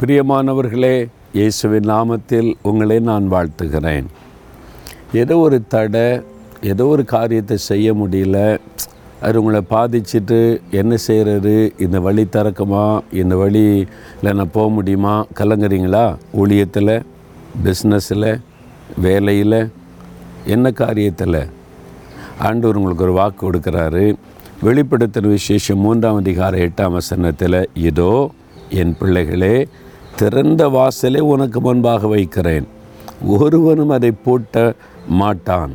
பிரியமானவர்களே இயேசுவின் நாமத்தில் உங்களை நான் வாழ்த்துகிறேன். ஏதோ ஒரு தடை ஏதோ ஒரு காரியத்தை செய்ய முடியல. அது உங்களை பாதிச்சுட்டு என்ன செய்கிறது இந்த வழி திறக்குமா? இந்த வழியில் நான் போக முடியுமா? கலங்குறீங்களா? ஊழியத்தில் பிஸ்னஸில் வேலையில் என்ன காரியத்தில்? ஆண்டவர் உங்களுக்கு ஒரு வாக்கு கொடுக்குறாரு. வெளிப்படுத்தின விசேஷம் மூன்றாம் அதிகார எட்டாம் வசனத்தில் இதோ என் பிள்ளைகளே திறந்த வாசலை உனக்கு முன்பாக வைக்கிறேன். ஒருவனும் அதை பூட்ட மாட்டான்.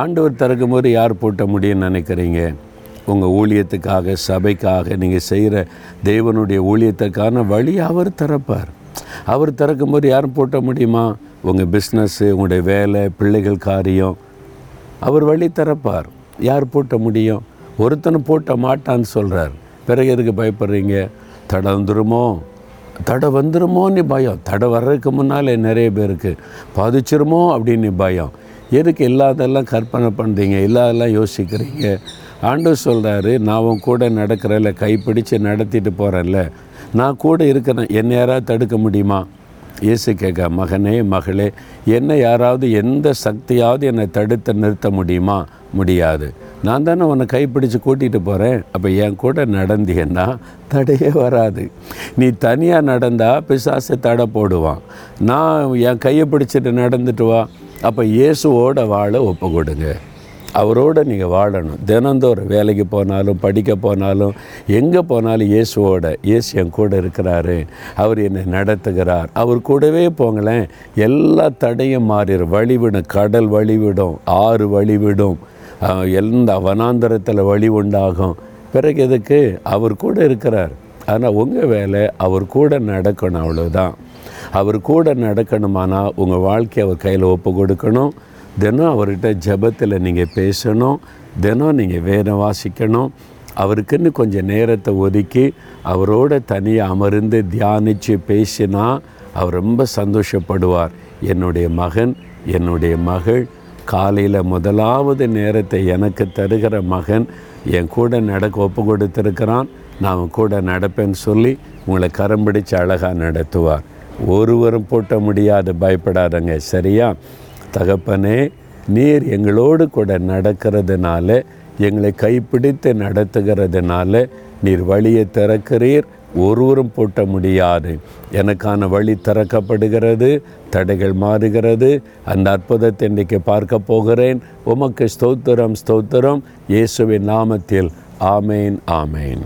ஆண்டவர் திறக்கும் போது யார் பூட்ட முடியும்னு நினைக்கிறீங்க? உங்கள் ஊழியத்துக்காக சபைக்காக நீங்கள் செய்கிற தேவனுடைய ஊழியத்துக்கான வழி அவர் திறப்பார். அவர் திறக்கும்போது யாரும் பூட்ட முடியுமா? உங்கள் பிஸ்னஸ்ஸு உங்களுடைய வேலை பிள்ளைகள் காரியம் அவர் வழி திறப்பார். யார் பூட்ட முடியும்? ஒருத்தனை பூட்ட மாட்டான்னு சொல்கிறார் பிறகு எதுக்கு பயப்படுறீங்க? தடந்துருமோ தடை வந்துருமோன்னு பயம். தடை வர்றதுக்கு முன்னால் நிறைய பேருக்கு பாதிச்சிருமோ அப்படின்னு பயம். எதுக்கு இல்லாதெல்லாம் கற்பனை பண்ணுறீங்க இல்லாதெல்லாம் யோசிக்கிறீங்க? ஆண்டு சொல்கிறாரு நான் உன் கூட நடக்கிறேன்ல கைப்பிடிச்சு நடத்திட்டு போகிறேன்ல நான் கூட இருக்கிறேன். என்னை யாராவது தடுக்க முடியுமா? இயேசு கேட்க மகனே மகளே என்னை யாராவது எந்த சக்தியாவது என்னை தடுத்து நிறுத்த முடியுமா? முடியாது. நான் தானே உன்னை கைப்பிடிச்சு கூட்டிகிட்டு போகிறேன் அப்போ என் கூட நடந்தீங்கன்னா தடையே வராது. நீ தனியாக நடந்தால் பிசாசை தடை போடுவான். நான் என் கையை பிடிச்சிட்டு நடந்துட்டு வா. அப்போ இயேசுவோட வாழ ஒப்பு கொடுங்க. அவரோட நீங்கள் வாழணும். தினந்தோறும் வேலைக்கு போனாலும் படிக்க போனாலும் எங்கே போனாலும் இயேசுவோட இயேசு என் கூட இருக்கிறாரு. அவர் என்னை நடத்துகிறார். அவர் கூடவே போங்களேன். எல்லா தடையும் மாறிடும் வழிவிடும். கடல் வழிவிடும். ஆறு வழிவிடும். எந்த வனாந்தரத்தில் வழி உண்டாகும்? பிறகு எதுக்கு? அவர் கூட இருக்கிறார். ஆனால் உங்கள் வேலை அவர் கூட நடக்கணும் அவ்வளோதான் அவர் கூட நடக்கணுமானால் உங்கள் வாழ்க்கையை அவர் கையில் ஒப்பு கொடுக்கணும். தினம் அவர்கிட்ட ஜெபத்தில் நீங்கள் பேசணும். தினம் நீங்கள் வேதம் வாசிக்கணும். அவருக்குன்னு கொஞ்சம் நேரத்தை ஒதுக்கி அவரோட தனியாக அமர்ந்து தியானித்து பேசினா அவர் ரொம்ப சந்தோஷப்படுவார். என்னுடைய மகன் என்னுடைய மகள் காலையில் முதலாவது நேரத்தை எனக்கு தருகிற மகன் என் கூட நடக்க ஒப்பு கொடுத்துருக்கிறான். நான் கூட நடப்பேன்னு சொல்லி உங்களை கரம் பிடிச்சு அழகாக நடத்துவார். ஒருவரும் பூட்ட முடியாது பயப்படாதங்க. சரியா? தகப்பனே நீர் எங்களோடு கூட நடக்கிறதுனால எங்களை கைப்பிடித்து நடத்துகிறதுனால நீர் வழியை திறக்கிறீர். ஒருவரும் பூட்ட முடியாது. எனக்கான வழி திறக்கப்படுகிறது. தடைகள் மாறுகிறது. அந்த அற்புதத்தை இன்றைக்கு பார்க்க போகிறேன். உமக்கு ஸ்தோத்திரம் ஸ்தோத்திரம். இயேசுவின் நாமத்தில். ஆமேன் ஆமேன்.